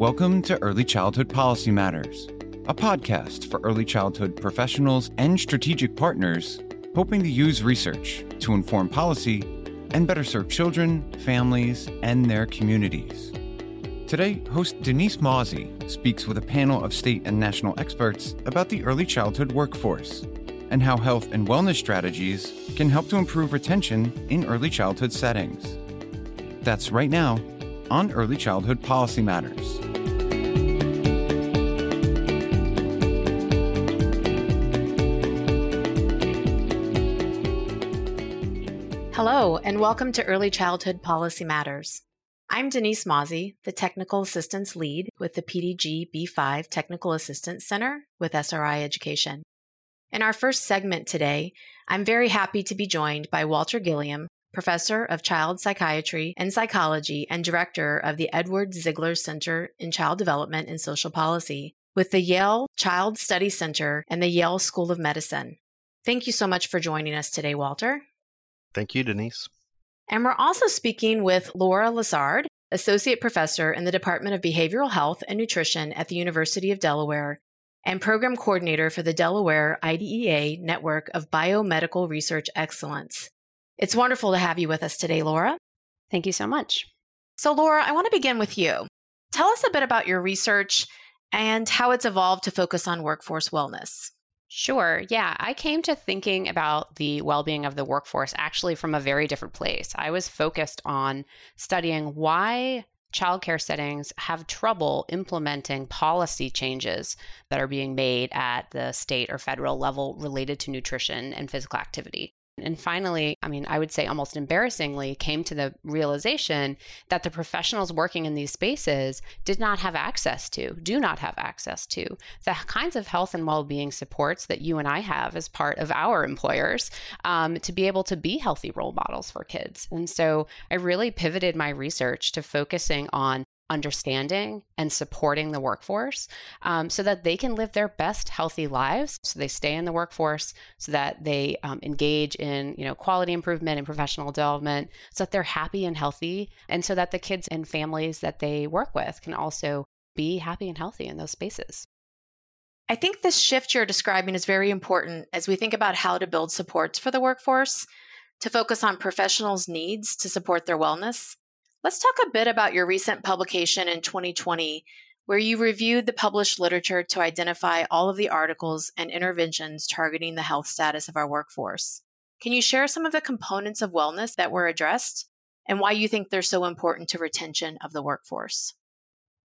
Welcome to Early Childhood Policy Matters, a podcast for early childhood professionals and strategic partners hoping to use research to inform policy and better serve children, families, and their communities. Today, host Denise Mawsey speaks with a panel of state and national experts about the early childhood workforce and how health and wellness strategies can help to improve retention in early childhood settings. That's right now on Early Childhood Policy Matters. Hello, and welcome to Early Childhood Policy Matters. I'm Denise Mawsey, the Technical Assistance Lead with the PDG B5 Technical Assistance Center with SRI Education. In our first segment today, I'm very happy to be joined by Walter Gilliam, Professor of Child Psychiatry and Psychology and Director of the Edward Zigler Center in Child Development and Social Policy with the Yale Child Study Center and the Yale School of Medicine. Thank you so much for joining us today, Walter. Thank you, Denise. And we're also speaking with Laura Lessard, Associate Professor in the Department of Behavioral Health and Nutrition at the University of Delaware and Program Coordinator for the Delaware IDEA Network of Biomedical Research Excellence. It's wonderful to have you with us today, Laura. Thank you so much. So, Laura, I want to begin with you. Tell us a bit about your research and how it's evolved to focus on workforce wellness. Sure. Yeah. I came to thinking about the well being of the workforce actually from a very different place. I was focused on studying why childcare settings have trouble implementing policy changes that are being made at the state or federal level related to nutrition and physical activity. And finally, I mean, I would say almost embarrassingly, came to the realization that the professionals working in these spaces did not have access to, do not have access to the kinds of health and well being supports that you and I have as part of our employers um, to be able to be healthy role models for kids. And so I really pivoted my research to focusing on understanding and supporting the workforce um, so that they can live their best healthy lives so they stay in the workforce so that they um, engage in you know quality improvement and professional development so that they're happy and healthy and so that the kids and families that they work with can also be happy and healthy in those spaces. I think this shift you're describing is very important as we think about how to build supports for the workforce to focus on professionals' needs to support their wellness Let's talk a bit about your recent publication in 2020, where you reviewed the published literature to identify all of the articles and interventions targeting the health status of our workforce. Can you share some of the components of wellness that were addressed and why you think they're so important to retention of the workforce?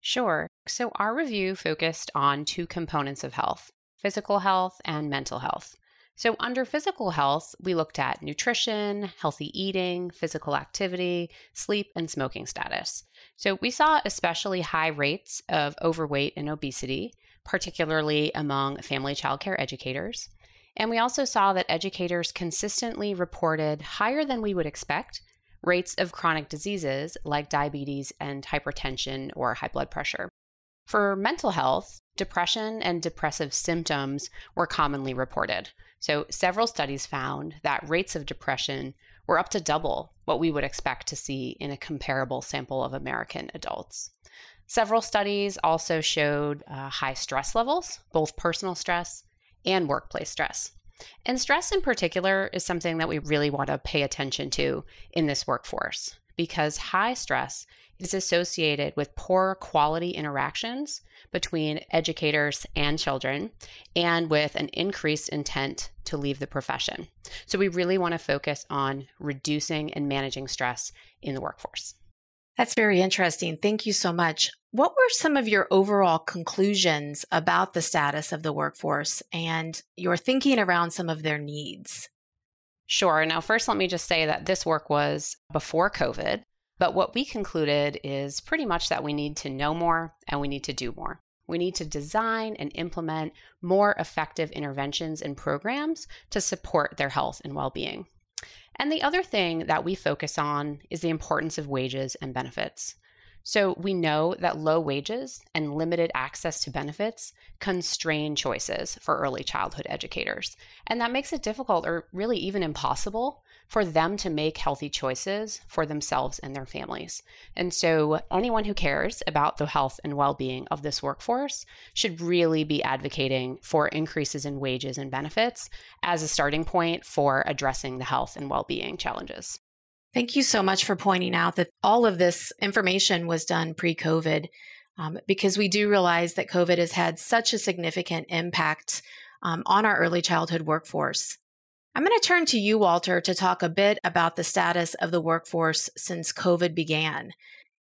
Sure. So, our review focused on two components of health physical health and mental health. So, under physical health, we looked at nutrition, healthy eating, physical activity, sleep, and smoking status. So, we saw especially high rates of overweight and obesity, particularly among family childcare educators. And we also saw that educators consistently reported higher than we would expect rates of chronic diseases like diabetes and hypertension or high blood pressure. For mental health, depression and depressive symptoms were commonly reported. So, several studies found that rates of depression were up to double what we would expect to see in a comparable sample of American adults. Several studies also showed uh, high stress levels, both personal stress and workplace stress. And stress in particular is something that we really want to pay attention to in this workforce because high stress is associated with poor quality interactions between educators and children and with an increased intent to leave the profession. So, we really want to focus on reducing and managing stress in the workforce. That's very interesting. Thank you so much. What were some of your overall conclusions about the status of the workforce and your thinking around some of their needs? Sure. Now, first, let me just say that this work was before COVID. But what we concluded is pretty much that we need to know more and we need to do more. We need to design and implement more effective interventions and programs to support their health and well being. And the other thing that we focus on is the importance of wages and benefits. So we know that low wages and limited access to benefits constrain choices for early childhood educators. And that makes it difficult or really even impossible for them to make healthy choices for themselves and their families. And so anyone who cares about the health and well being of this workforce should really be advocating for increases in wages and benefits as a starting point for addressing the health and well being challenges. Thank you so much for pointing out that all of this information was done pre COVID, um, because we do realize that COVID has had such a significant impact um, on our early childhood workforce. I'm going to turn to you, Walter, to talk a bit about the status of the workforce since COVID began.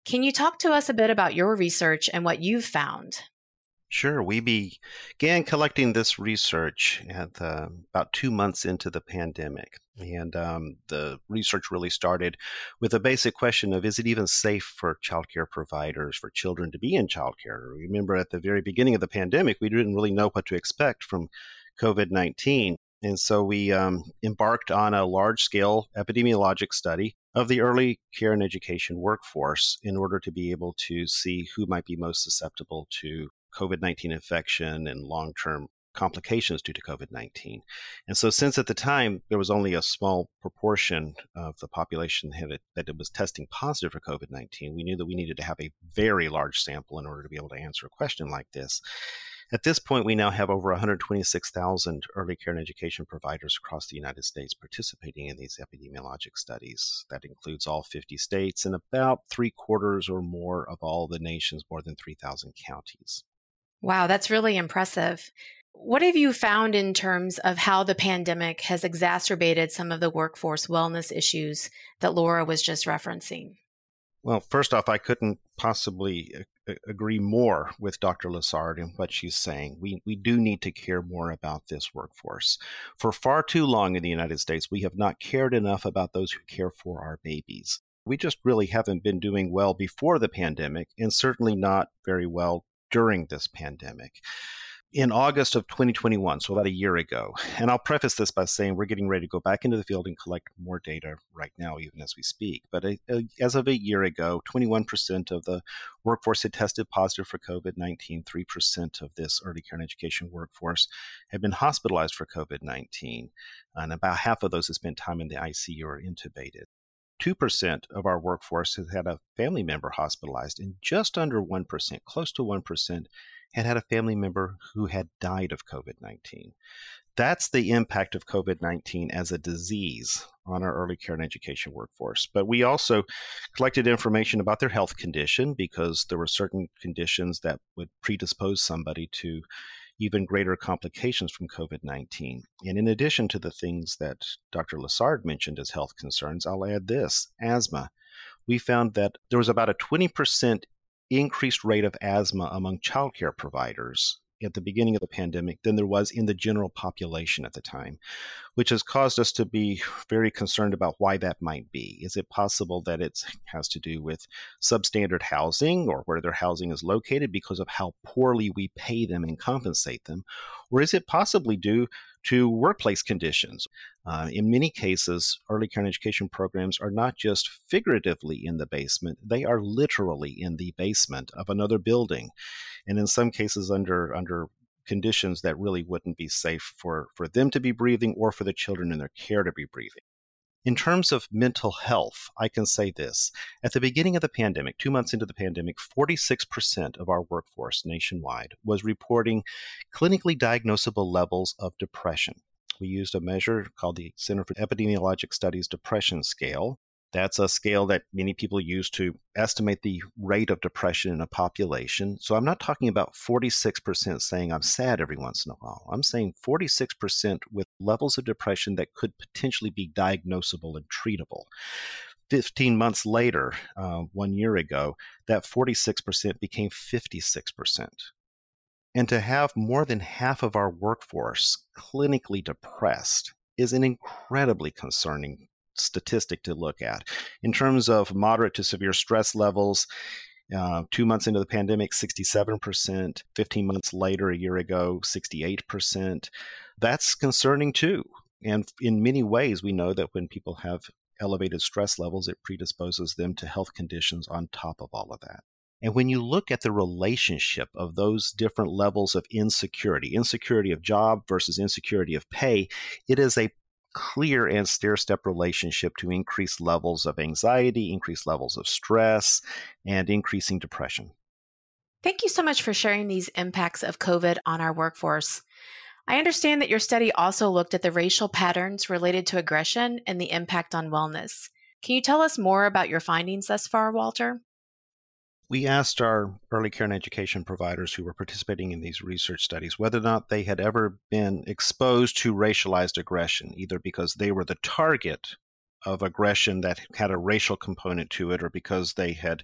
Can you talk to us a bit about your research and what you've found? Sure. We began collecting this research at about two months into the pandemic. And um, the research really started with a basic question of is it even safe for childcare providers for children to be in childcare? Remember, at the very beginning of the pandemic, we didn't really know what to expect from COVID 19. And so we um, embarked on a large scale epidemiologic study of the early care and education workforce in order to be able to see who might be most susceptible to COVID 19 infection and long term complications due to COVID 19. And so, since at the time there was only a small proportion of the population that, that it was testing positive for COVID 19, we knew that we needed to have a very large sample in order to be able to answer a question like this. At this point, we now have over 126,000 early care and education providers across the United States participating in these epidemiologic studies. That includes all 50 states and about three quarters or more of all the nation's more than 3,000 counties. Wow, that's really impressive. What have you found in terms of how the pandemic has exacerbated some of the workforce wellness issues that Laura was just referencing? Well, first off, I couldn't possibly agree more with Dr. Lessard in what she's saying. We, we do need to care more about this workforce. For far too long in the United States, we have not cared enough about those who care for our babies. We just really haven't been doing well before the pandemic, and certainly not very well during this pandemic. In August of 2021, so about a year ago, and I'll preface this by saying we're getting ready to go back into the field and collect more data right now, even as we speak. But a, a, as of a year ago, 21% of the workforce had tested positive for COVID 19. 3% of this early care and education workforce had been hospitalized for COVID 19. And about half of those had spent time in the ICU or intubated. 2% of our workforce has had a family member hospitalized, and just under 1%, close to 1%, had had a family member who had died of COVID 19. That's the impact of COVID 19 as a disease on our early care and education workforce. But we also collected information about their health condition because there were certain conditions that would predispose somebody to even greater complications from COVID 19. And in addition to the things that Dr. Lessard mentioned as health concerns, I'll add this asthma. We found that there was about a 20% increased rate of asthma among childcare providers at the beginning of the pandemic than there was in the general population at the time, which has caused us to be very concerned about why that might be. Is it possible that it has to do with substandard housing or where their housing is located because of how poorly we pay them and compensate them? Or is it possibly due to workplace conditions? Uh, in many cases, early care and education programs are not just figuratively in the basement, they are literally in the basement of another building. And in some cases, under, under conditions that really wouldn't be safe for, for them to be breathing or for the children in their care to be breathing. In terms of mental health, I can say this. At the beginning of the pandemic, two months into the pandemic, 46% of our workforce nationwide was reporting clinically diagnosable levels of depression we used a measure called the Center for Epidemiologic Studies Depression Scale. That's a scale that many people use to estimate the rate of depression in a population. So I'm not talking about 46% saying I'm sad every once in a while. I'm saying 46% with levels of depression that could potentially be diagnosable and treatable. 15 months later, uh, one year ago, that 46% became 56%. And to have more than half of our workforce clinically depressed is an incredibly concerning statistic to look at. In terms of moderate to severe stress levels, uh, two months into the pandemic, 67%. 15 months later, a year ago, 68%. That's concerning too. And in many ways, we know that when people have elevated stress levels, it predisposes them to health conditions on top of all of that. And when you look at the relationship of those different levels of insecurity, insecurity of job versus insecurity of pay, it is a clear and stair step relationship to increased levels of anxiety, increased levels of stress, and increasing depression. Thank you so much for sharing these impacts of COVID on our workforce. I understand that your study also looked at the racial patterns related to aggression and the impact on wellness. Can you tell us more about your findings thus far, Walter? We asked our early care and education providers who were participating in these research studies whether or not they had ever been exposed to racialized aggression, either because they were the target of aggression that had a racial component to it, or because they had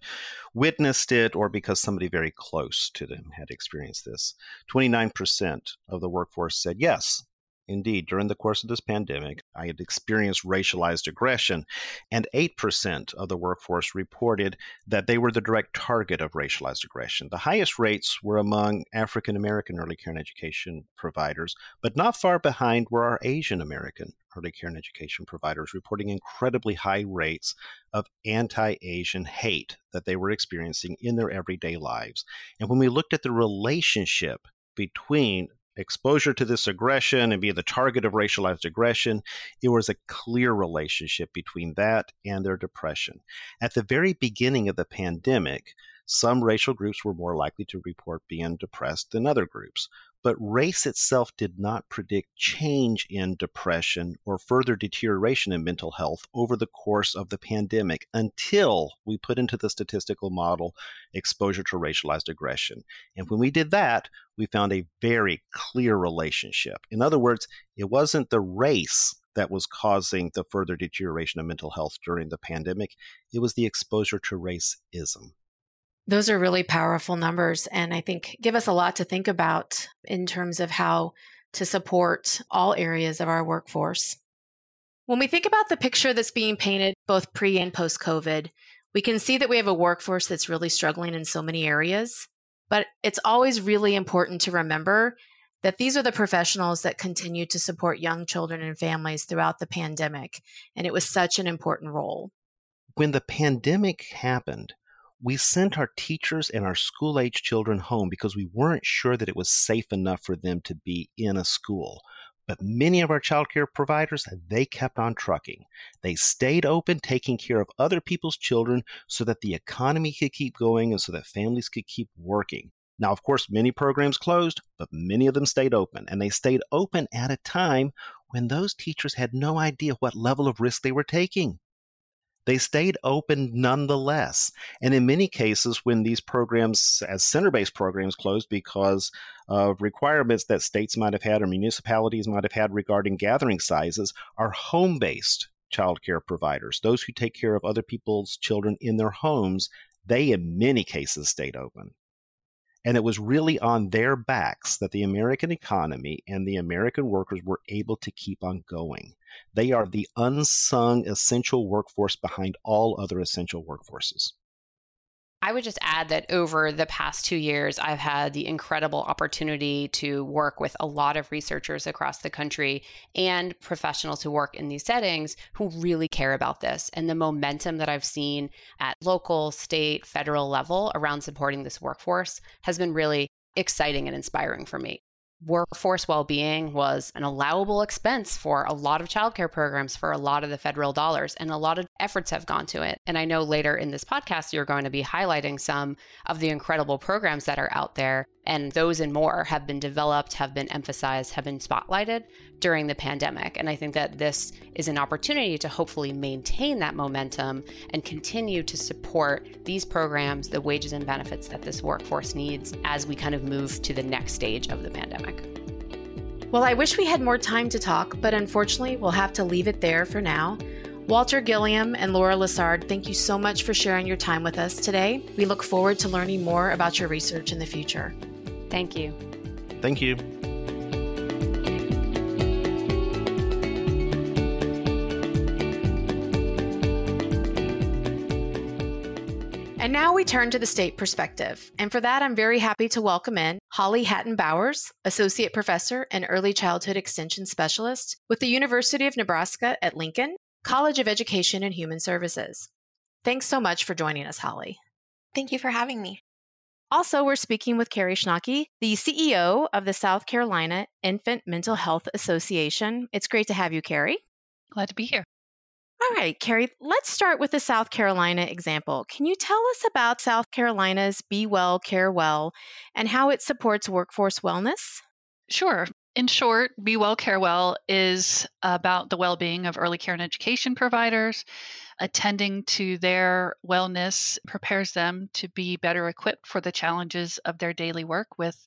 witnessed it, or because somebody very close to them had experienced this. 29% of the workforce said yes, Indeed, during the course of this pandemic, I had experienced racialized aggression, and 8% of the workforce reported that they were the direct target of racialized aggression. The highest rates were among African American early care and education providers, but not far behind were our Asian American early care and education providers, reporting incredibly high rates of anti Asian hate that they were experiencing in their everyday lives. And when we looked at the relationship between exposure to this aggression and be the target of racialized aggression, it was a clear relationship between that and their depression. At the very beginning of the pandemic, some racial groups were more likely to report being depressed than other groups but race itself did not predict change in depression or further deterioration in mental health over the course of the pandemic until we put into the statistical model exposure to racialized aggression. And when we did that, we found a very clear relationship. In other words, it wasn't the race that was causing the further deterioration of mental health during the pandemic, it was the exposure to racism. Those are really powerful numbers, and I think give us a lot to think about in terms of how to support all areas of our workforce. When we think about the picture that's being painted both pre and post COVID, we can see that we have a workforce that's really struggling in so many areas. But it's always really important to remember that these are the professionals that continue to support young children and families throughout the pandemic. And it was such an important role. When the pandemic happened, we sent our teachers and our school age children home because we weren't sure that it was safe enough for them to be in a school. But many of our child care providers, they kept on trucking. They stayed open, taking care of other people's children so that the economy could keep going and so that families could keep working. Now, of course, many programs closed, but many of them stayed open. And they stayed open at a time when those teachers had no idea what level of risk they were taking. They stayed open nonetheless. And in many cases, when these programs, as center based programs, closed because of requirements that states might have had or municipalities might have had regarding gathering sizes, are home based child care providers, those who take care of other people's children in their homes, they in many cases stayed open. And it was really on their backs that the American economy and the American workers were able to keep on going. They are the unsung essential workforce behind all other essential workforces. I would just add that over the past two years, I've had the incredible opportunity to work with a lot of researchers across the country and professionals who work in these settings who really care about this. And the momentum that I've seen at local, state, federal level around supporting this workforce has been really exciting and inspiring for me workforce well-being was an allowable expense for a lot of childcare programs for a lot of the federal dollars and a lot of efforts have gone to it and i know later in this podcast you're going to be highlighting some of the incredible programs that are out there and those and more have been developed, have been emphasized, have been spotlighted during the pandemic. And I think that this is an opportunity to hopefully maintain that momentum and continue to support these programs, the wages and benefits that this workforce needs as we kind of move to the next stage of the pandemic. Well, I wish we had more time to talk, but unfortunately, we'll have to leave it there for now. Walter Gilliam and Laura Lessard, thank you so much for sharing your time with us today. We look forward to learning more about your research in the future. Thank you. Thank you. Now we turn to the state perspective. And for that, I'm very happy to welcome in Holly Hatton Bowers, Associate Professor and Early Childhood Extension Specialist with the University of Nebraska at Lincoln College of Education and Human Services. Thanks so much for joining us, Holly. Thank you for having me. Also, we're speaking with Carrie Schnake, the CEO of the South Carolina Infant Mental Health Association. It's great to have you, Carrie. Glad to be here. All right, Carrie, let's start with the South Carolina example. Can you tell us about South Carolina's Be Well, Care Well and how it supports workforce wellness? Sure. In short, Be Well, Care Well is about the well being of early care and education providers. Attending to their wellness prepares them to be better equipped for the challenges of their daily work with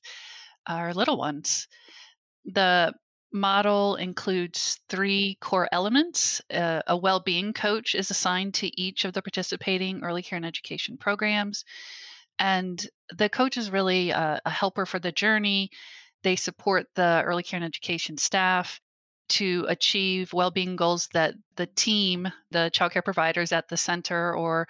our little ones. The model includes three core elements. Uh, a well being coach is assigned to each of the participating early care and education programs. And the coach is really a, a helper for the journey. They support the early care and education staff to achieve well being goals that the team, the childcare providers at the center or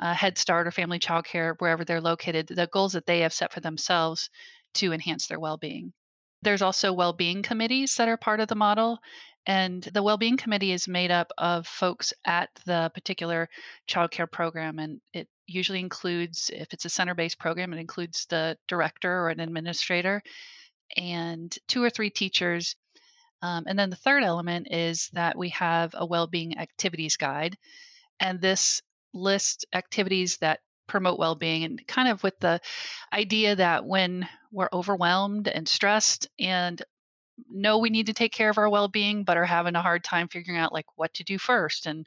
uh, Head Start or Family Childcare, wherever they're located, the goals that they have set for themselves to enhance their well being. There's also well-being committees that are part of the model. And the well-being committee is made up of folks at the particular childcare program, and it usually includes, if it's a center-based program, it includes the director or an administrator, and two or three teachers. Um, and then the third element is that we have a well-being activities guide, and this lists activities that promote well-being and kind of with the idea that when we're overwhelmed and stressed and know we need to take care of our well-being but are having a hard time figuring out like what to do first and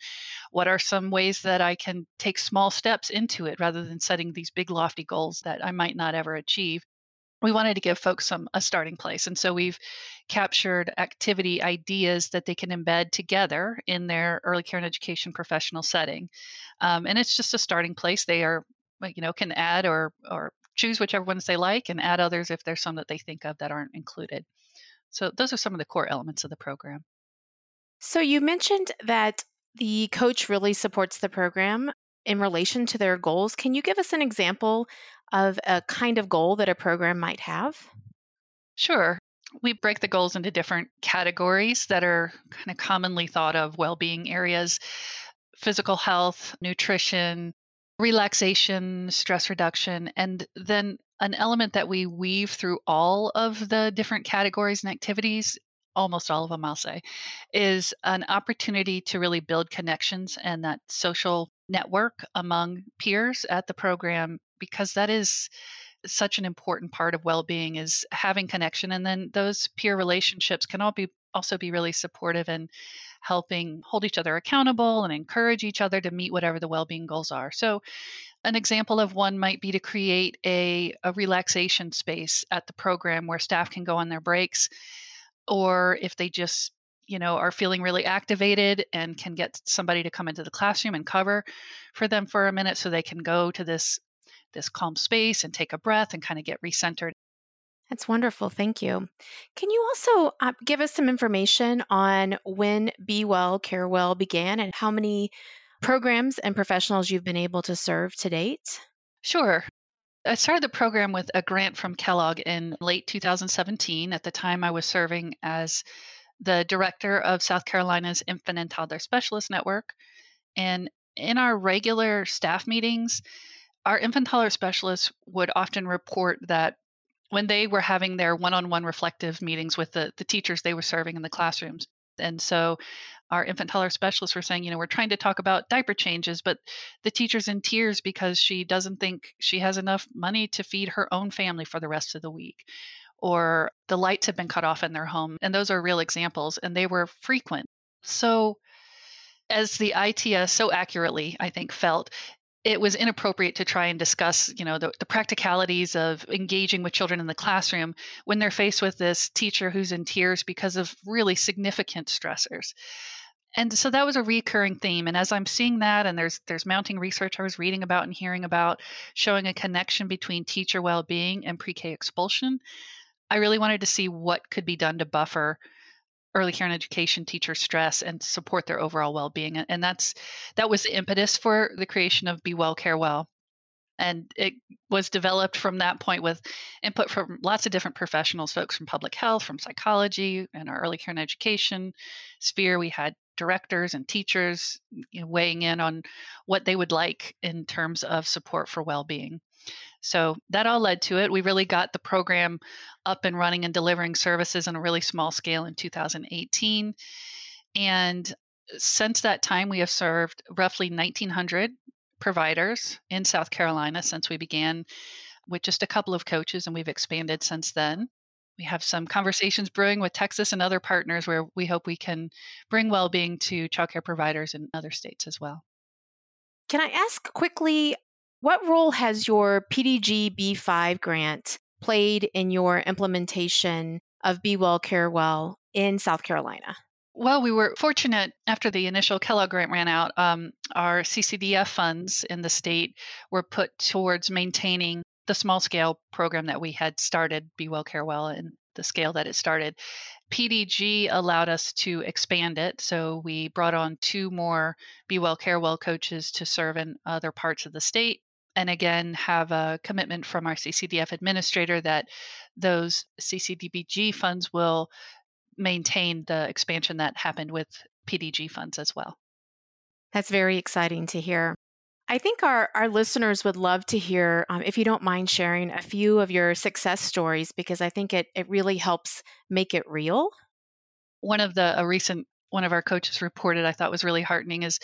what are some ways that I can take small steps into it rather than setting these big lofty goals that I might not ever achieve we wanted to give folks some a starting place and so we've captured activity ideas that they can embed together in their early care and education professional setting um, and it's just a starting place. They are you know can add or or choose whichever ones they like and add others if there's some that they think of that aren't included. So those are some of the core elements of the program. So you mentioned that the coach really supports the program in relation to their goals can you give us an example of a kind of goal that a program might have? Sure. We break the goals into different categories that are kind of commonly thought of well being areas physical health, nutrition, relaxation, stress reduction, and then an element that we weave through all of the different categories and activities almost all of them, I'll say, is an opportunity to really build connections and that social network among peers at the program because that is such an important part of well-being is having connection and then those peer relationships can all be also be really supportive and helping hold each other accountable and encourage each other to meet whatever the well-being goals are. So an example of one might be to create a, a relaxation space at the program where staff can go on their breaks or if they just you know are feeling really activated and can get somebody to come into the classroom and cover for them for a minute so they can go to this this calm space and take a breath and kind of get recentered that's wonderful. Thank you. Can you also uh, give us some information on when Be Well, Care Well began and how many programs and professionals you've been able to serve to date? Sure. I started the program with a grant from Kellogg in late 2017. At the time, I was serving as the director of South Carolina's Infant and Toddler Specialist Network. And in our regular staff meetings, our infant toddler specialists would often report that when they were having their one-on-one reflective meetings with the, the teachers they were serving in the classrooms and so our infant toddler specialists were saying you know we're trying to talk about diaper changes but the teacher's in tears because she doesn't think she has enough money to feed her own family for the rest of the week or the lights have been cut off in their home and those are real examples and they were frequent. So as the its so accurately i think felt it was inappropriate to try and discuss you know the, the, practicalities of engaging with children in the classroom when they're faced with this teacher who's in tears because of really significant stressors. And so that was a recurring theme and as i'm seeing that and there's there's mounting research i was reading about and hearing about showing a connection between teacher well-being and pre-k expulsion i really wanted to see what could be done to buffer early care and education teacher stress and support their overall well-being and that's that was the impetus for the creation of be well care well. And it was developed from that point with input from lots of different professionals folks from public health from psychology and our early care and education sphere. We had directors and teachers you know, weighing in on what they would like in terms of support for well-being So that all led to it. We really got the program up and running and delivering services on a really small scale in 2018. And since that time, we have served roughly 1,900 providers in South Carolina since we began with just a couple of coaches, and we've expanded since then. We have some conversations brewing with Texas and other partners where we hope we can bring well being to childcare providers in other states as well. Can I ask quickly what role has your PDG B5 grant played in your implementation of Be Well, Care Well in South Carolina? Well, we were fortunate after the initial Kellogg grant ran out. Um, our CCDF funds in the state were put towards maintaining the small scale program that we had started, Be Well, Care Well, and the scale that it started. PDG allowed us to expand it. So we brought on two more Be Well, Care Well coaches to serve in other parts of the state. And again, have a commitment from our CCDF administrator that those CCDBG funds will maintain the expansion that happened with PDG funds as well. That's very exciting to hear. I think our, our listeners would love to hear, um, if you don't mind sharing a few of your success stories, because I think it, it really helps make it real. One of the a recent one of our coaches reported I thought was really heartening is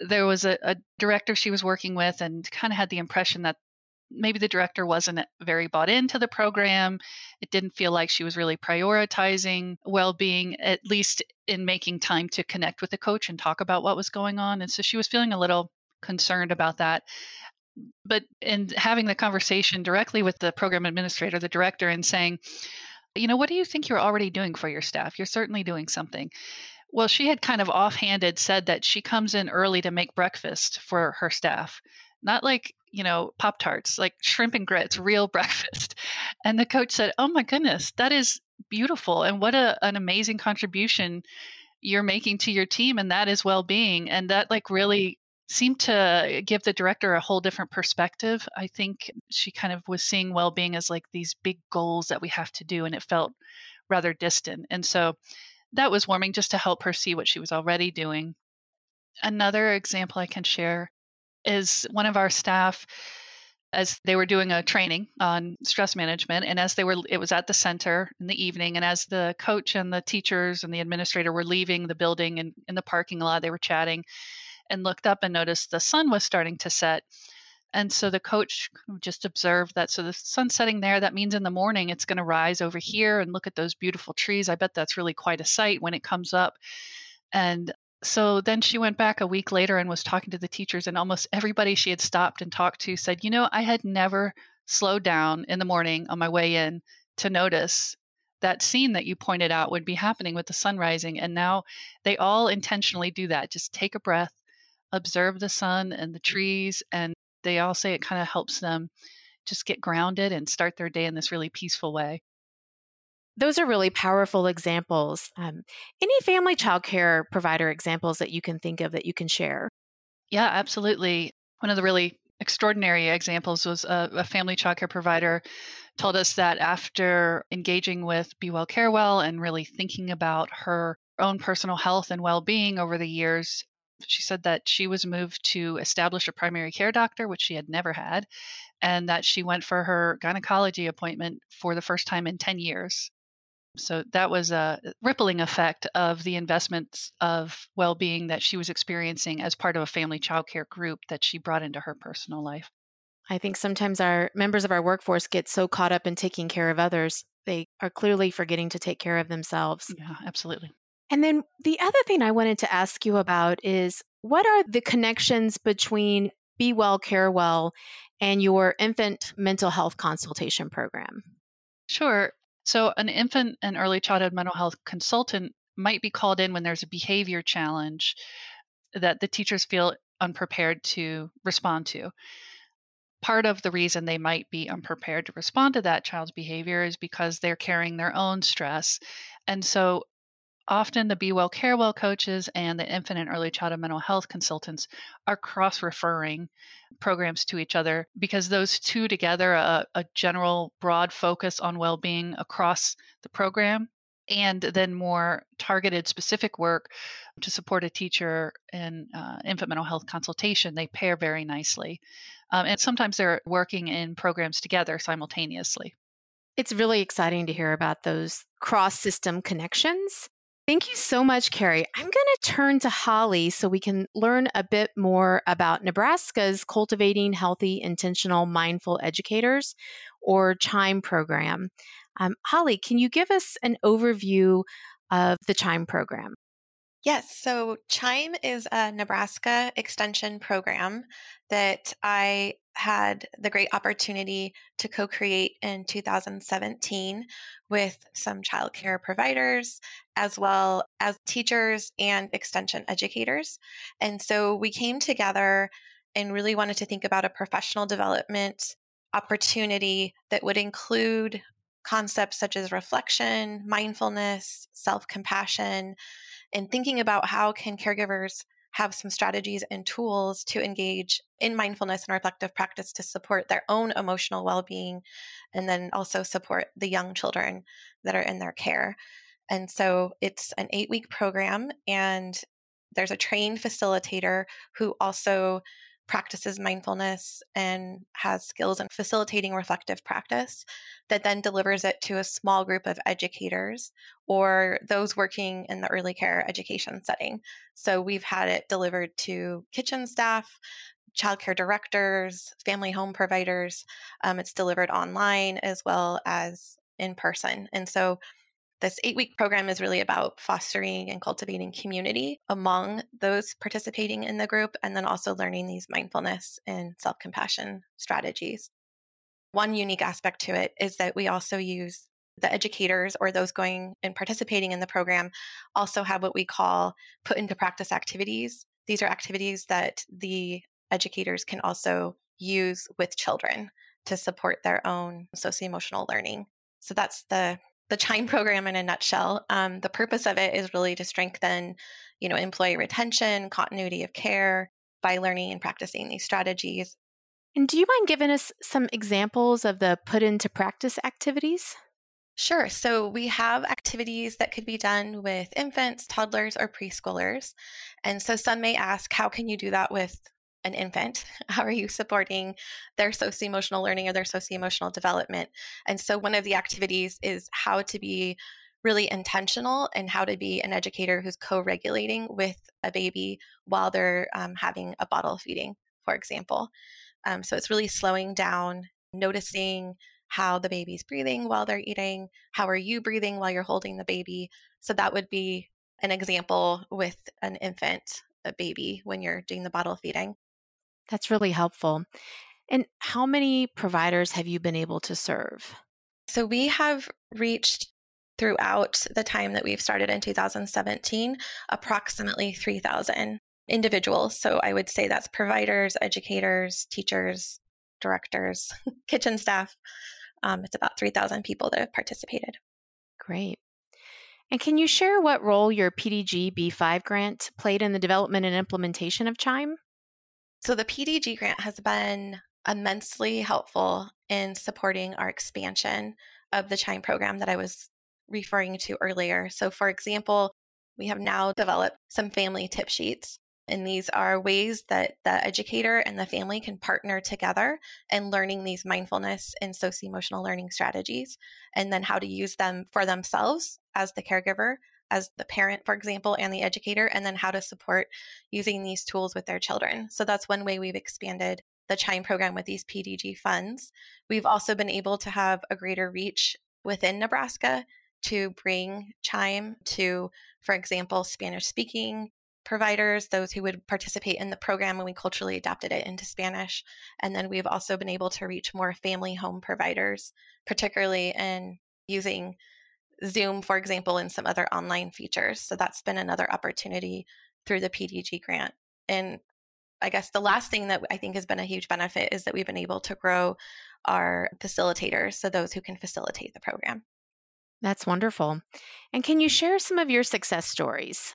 there was a, a director she was working with and kind of had the impression that maybe the director wasn't very bought into the program. It didn't feel like she was really prioritizing well being, at least in making time to connect with the coach and talk about what was going on. And so she was feeling a little concerned about that. But in having the conversation directly with the program administrator, the director, and saying, you know, what do you think you're already doing for your staff? You're certainly doing something. Well, she had kind of offhanded said that she comes in early to make breakfast for her staff, not like you know, Pop Tarts, like shrimp and grits, real breakfast. And the coach said, Oh my goodness, that is beautiful. And what a, an amazing contribution you're making to your team. And that is well being. And that, like, really seemed to give the director a whole different perspective. I think she kind of was seeing well being as like these big goals that we have to do. And it felt rather distant. And so that was warming just to help her see what she was already doing. Another example I can share is one of our staff as they were doing a training on stress management and as they were it was at the center in the evening and as the coach and the teachers and the administrator were leaving the building and in the parking lot they were chatting and looked up and noticed the sun was starting to set and so the coach just observed that so the sun's setting there that means in the morning it's going to rise over here and look at those beautiful trees i bet that's really quite a sight when it comes up and so then she went back a week later and was talking to the teachers, and almost everybody she had stopped and talked to said, You know, I had never slowed down in the morning on my way in to notice that scene that you pointed out would be happening with the sun rising. And now they all intentionally do that. Just take a breath, observe the sun and the trees. And they all say it kind of helps them just get grounded and start their day in this really peaceful way those are really powerful examples. Um, any family childcare provider examples that you can think of that you can share? Yeah, absolutely. One of the really extraordinary examples was a, a family childcare provider told us that after engaging with Be Well Care Well and really thinking about her own personal health and well being over the years, she said that she was moved to establish a primary care doctor, which she had never had, and that she went for her gynecology appointment for the first time in 10 years. So that was a rippling effect of the investments of well being that she was experiencing as part of a family childcare group that she brought into her personal life. I think sometimes our members of our workforce get so caught up in taking care of others, they are clearly forgetting to take care of themselves. Yeah, absolutely. And then the other thing I wanted to ask you about is what are the connections between Be Well, Care Well and your infant mental health consultation program? Sure. So, an infant and early childhood mental health consultant might be called in when there's a behavior challenge that the teachers feel unprepared to respond to. Part of the reason they might be unprepared to respond to that child's behavior is because they're carrying their own stress. And so, often the Be Well Care Well coaches and the infant and early childhood mental health consultants are cross referring programs to each other because those two together, a, a general broad focus on well being across the program, and then more targeted specific work to support a teacher in uh, infant mental health consultation, they pair very nicely. Um, and sometimes they're working in programs together simultaneously. It's really exciting to hear about those cross system connections. Thank you so much, Carrie. I'm going to turn to Holly so we can learn a bit more about Nebraska's Cultivating Healthy, Intentional, Mindful Educators, or CHIME program. Um, Holly, can you give us an overview of the CHIME program? Yes, so CHIME is a Nebraska extension program that I had the great opportunity to co create in 2017 with some childcare providers, as well as teachers and extension educators. And so we came together and really wanted to think about a professional development opportunity that would include concepts such as reflection, mindfulness, self compassion and thinking about how can caregivers have some strategies and tools to engage in mindfulness and reflective practice to support their own emotional well-being and then also support the young children that are in their care. And so it's an eight week program and there's a trained facilitator who also practices mindfulness and has skills in facilitating reflective practice that then delivers it to a small group of educators or those working in the early care education setting. So we've had it delivered to kitchen staff, childcare directors, family home providers. Um, it's delivered online as well as in person. And so this eight week program is really about fostering and cultivating community among those participating in the group, and then also learning these mindfulness and self compassion strategies. One unique aspect to it is that we also use the educators or those going and participating in the program also have what we call put into practice activities. These are activities that the educators can also use with children to support their own socio emotional learning. So that's the the Chime program in a nutshell. Um, the purpose of it is really to strengthen, you know, employee retention, continuity of care by learning and practicing these strategies. And do you mind giving us some examples of the put into practice activities? Sure. So we have activities that could be done with infants, toddlers, or preschoolers. And so some may ask, how can you do that with an infant? How are you supporting their socio emotional learning or their socio emotional development? And so, one of the activities is how to be really intentional and how to be an educator who's co regulating with a baby while they're um, having a bottle feeding, for example. Um, so, it's really slowing down, noticing how the baby's breathing while they're eating. How are you breathing while you're holding the baby? So, that would be an example with an infant, a baby, when you're doing the bottle feeding. That's really helpful. And how many providers have you been able to serve? So we have reached throughout the time that we've started in 2017 approximately 3,000 individuals. So I would say that's providers, educators, teachers, directors, kitchen staff. Um, it's about 3,000 people that have participated. Great. And can you share what role your PDG B5 grant played in the development and implementation of Chime? So the PDG grant has been immensely helpful in supporting our expansion of the Chime program that I was referring to earlier. So, for example, we have now developed some family tip sheets. And these are ways that the educator and the family can partner together in learning these mindfulness and socio emotional learning strategies, and then how to use them for themselves as the caregiver as the parent, for example, and the educator, and then how to support using these tools with their children. So that's one way we've expanded the Chime program with these PDG funds. We've also been able to have a greater reach within Nebraska to bring Chime to, for example, Spanish speaking providers, those who would participate in the program when we culturally adapted it into Spanish. And then we've also been able to reach more family home providers, particularly in using Zoom, for example, and some other online features. So that's been another opportunity through the PDG grant. And I guess the last thing that I think has been a huge benefit is that we've been able to grow our facilitators, so those who can facilitate the program. That's wonderful. And can you share some of your success stories?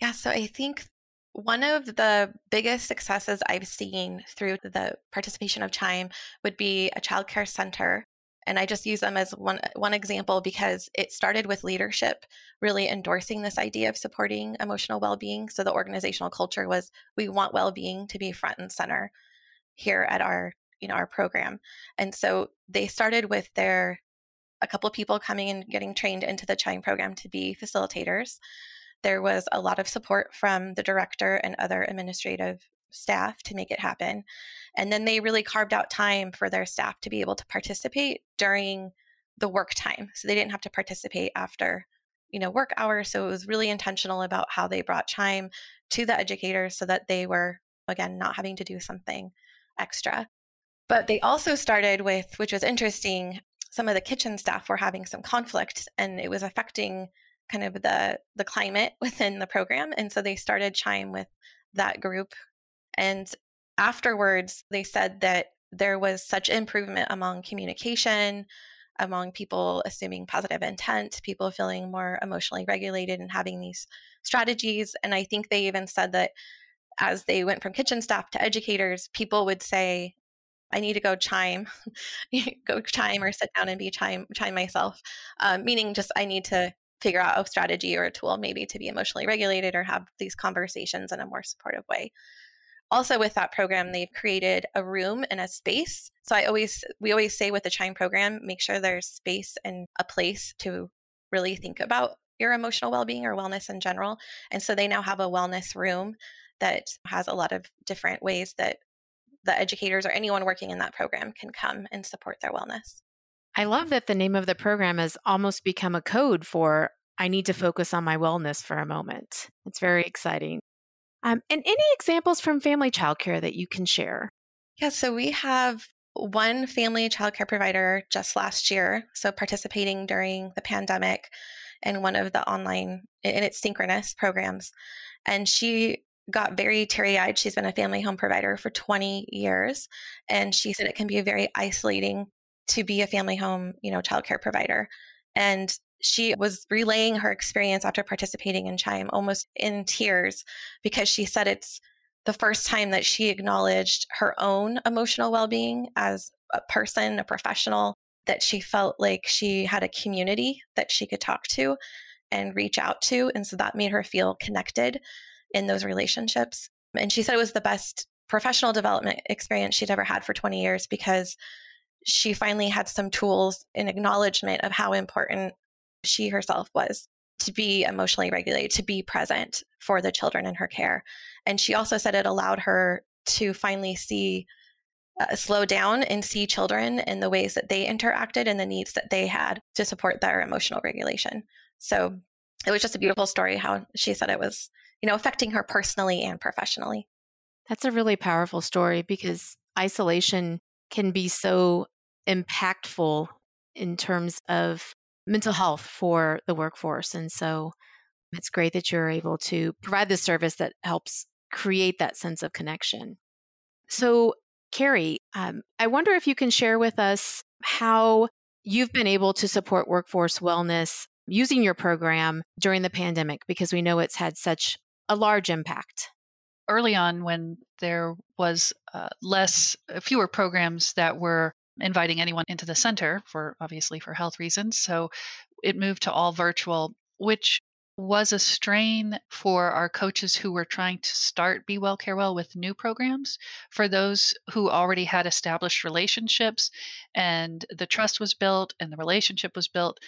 Yeah, so I think one of the biggest successes I've seen through the participation of Chime would be a child care center and I just use them as one one example because it started with leadership really endorsing this idea of supporting emotional well-being. So the organizational culture was we want well-being to be front and center. here at our you know our program and so they started with their a couple people coming and getting trained into the chime program to be facilitators there was a lot of support from the director and other administrative staff to make it happen and then they really carved out time for their staff to be able to participate during the work time so they didn't have to participate after you know work hours so it was really intentional about how they brought chime to the educators so that they were again not having to do something extra but they also started with, which was interesting, some of the kitchen staff were having some conflict and it was affecting kind of the the climate within the program. And so they started Chime with that group. And afterwards, they said that there was such improvement among communication, among people assuming positive intent, people feeling more emotionally regulated and having these strategies. And I think they even said that as they went from kitchen staff to educators, people would say, I need to go chime, go chime or sit down and be chime chime myself. Um, meaning, just I need to figure out a strategy or a tool maybe to be emotionally regulated or have these conversations in a more supportive way. Also, with that program, they've created a room and a space. So I always we always say with the Chime program, make sure there's space and a place to really think about your emotional well-being or wellness in general. And so they now have a wellness room that has a lot of different ways that the educators or anyone working in that program can come and support their wellness. I love that the name of the program has almost become a code for I need to focus on my wellness for a moment. It's very exciting. Um, and any examples from family childcare that you can share? Yeah, so we have one family childcare provider just last year, so participating during the pandemic in one of the online in its synchronous programs. And she got very teary eyed. She's been a family home provider for 20 years. And she said it can be very isolating to be a family home, you know, childcare provider. And she was relaying her experience after participating in Chime almost in tears because she said it's the first time that she acknowledged her own emotional well being as a person, a professional, that she felt like she had a community that she could talk to and reach out to. And so that made her feel connected in those relationships. And she said it was the best professional development experience she'd ever had for 20 years because she finally had some tools in acknowledgement of how important she herself was to be emotionally regulated, to be present for the children in her care. And she also said it allowed her to finally see, uh, slow down and see children in the ways that they interacted and the needs that they had to support their emotional regulation. So it was just a beautiful story how she said it was you know, affecting her personally and professionally. That's a really powerful story because isolation can be so impactful in terms of mental health for the workforce. And so it's great that you're able to provide the service that helps create that sense of connection. So, Carrie, um, I wonder if you can share with us how you've been able to support workforce wellness using your program during the pandemic, because we know it's had such a large impact? Early on, when there was uh, less, uh, fewer programs that were inviting anyone into the center for obviously for health reasons, so it moved to all virtual, which was a strain for our coaches who were trying to start Be Well Care Well with new programs. For those who already had established relationships and the trust was built and the relationship was built,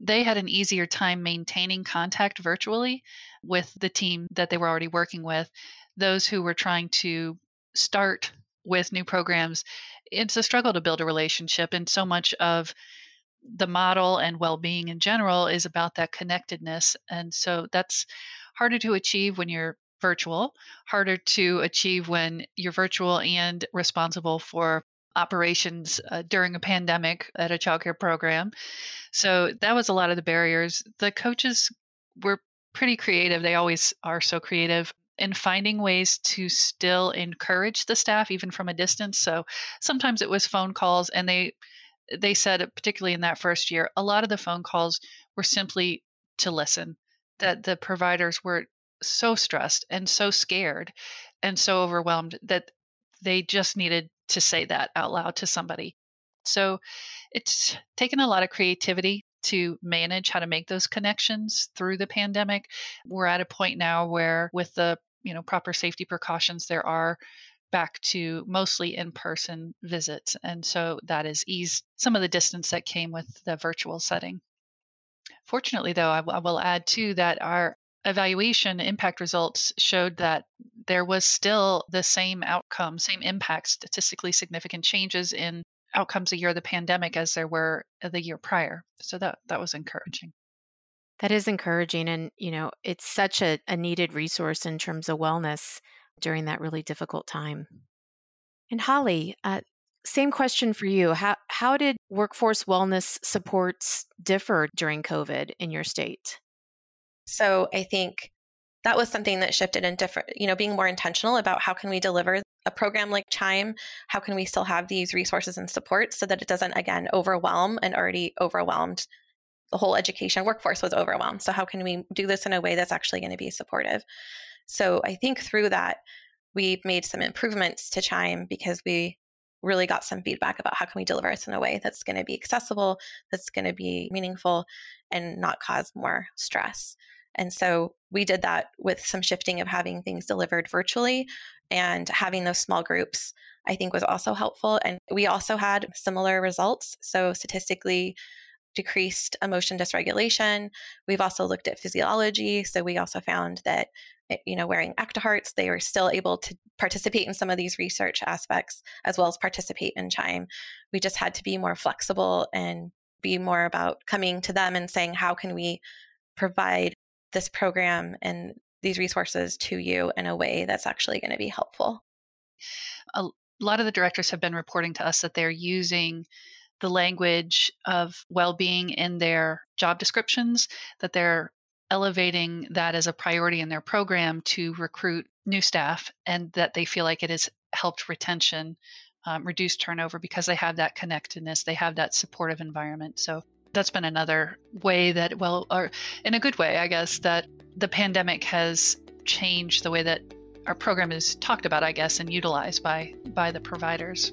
they had an easier time maintaining contact virtually with the team that they were already working with. Those who were trying to start with new programs, it's a struggle to build a relationship. And so much of the model and well being in general is about that connectedness. And so that's harder to achieve when you're virtual, harder to achieve when you're virtual and responsible for operations uh, during a pandemic at a childcare program. So that was a lot of the barriers. The coaches were pretty creative. They always are so creative in finding ways to still encourage the staff even from a distance. So sometimes it was phone calls and they they said uh, particularly in that first year a lot of the phone calls were simply to listen that the providers were so stressed and so scared and so overwhelmed that they just needed to say that out loud to somebody. So it's taken a lot of creativity to manage how to make those connections through the pandemic. We're at a point now where with the you know proper safety precautions there are back to mostly in person visits. And so that has eased some of the distance that came with the virtual setting. Fortunately, though, I, w- I will add too that our evaluation impact results showed that there was still the same outcome, same impact, statistically significant changes in outcomes a year of the pandemic as there were the year prior. So that that was encouraging. That is encouraging. And, you know, it's such a, a needed resource in terms of wellness during that really difficult time. And Holly, uh, same question for you. How, how did workforce wellness supports differ during COVID in your state? So I think that was something that shifted in different, you know, being more intentional about how can we deliver a program like Chime? How can we still have these resources and support so that it doesn't, again, overwhelm an already overwhelmed the whole education workforce was overwhelmed. So, how can we do this in a way that's actually going to be supportive? So, I think through that, we made some improvements to Chime because we really got some feedback about how can we deliver this in a way that's going to be accessible, that's going to be meaningful, and not cause more stress. And so we did that with some shifting of having things delivered virtually and having those small groups, I think was also helpful. And we also had similar results. So statistically, decreased emotion dysregulation. We've also looked at physiology. So we also found that, eh, you know, wearing Actihearts, they were still able to participate in some of these research aspects as well as participate in Chime. We just had to be more flexible and be more about coming to them and saying, how can we provide this program and these resources to you in a way that's actually going to be helpful? A lot of the directors have been reporting to us that they're using the language of well-being in their job descriptions that they're elevating that as a priority in their program to recruit new staff and that they feel like it has helped retention um, reduce turnover because they have that connectedness they have that supportive environment so that's been another way that well or in a good way i guess that the pandemic has changed the way that our program is talked about i guess and utilized by by the providers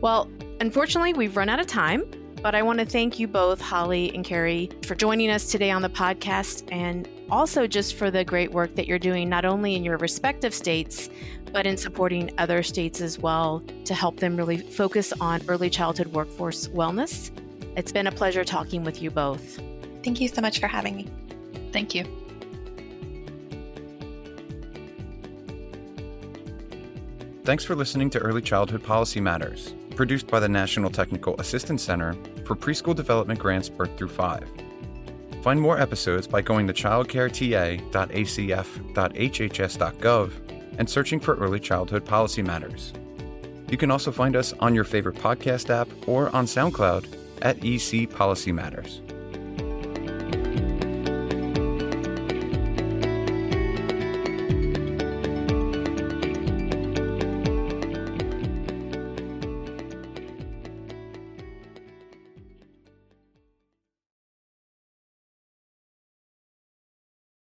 well Unfortunately, we've run out of time, but I want to thank you both, Holly and Carrie, for joining us today on the podcast and also just for the great work that you're doing, not only in your respective states, but in supporting other states as well to help them really focus on early childhood workforce wellness. It's been a pleasure talking with you both. Thank you so much for having me. Thank you. Thanks for listening to Early Childhood Policy Matters produced by the National Technical Assistance Center for Preschool Development Grants Birth Through 5. Find more episodes by going to childcareta.acf.hhs.gov and searching for Early Childhood Policy Matters. You can also find us on your favorite podcast app or on SoundCloud at EC Policy Matters.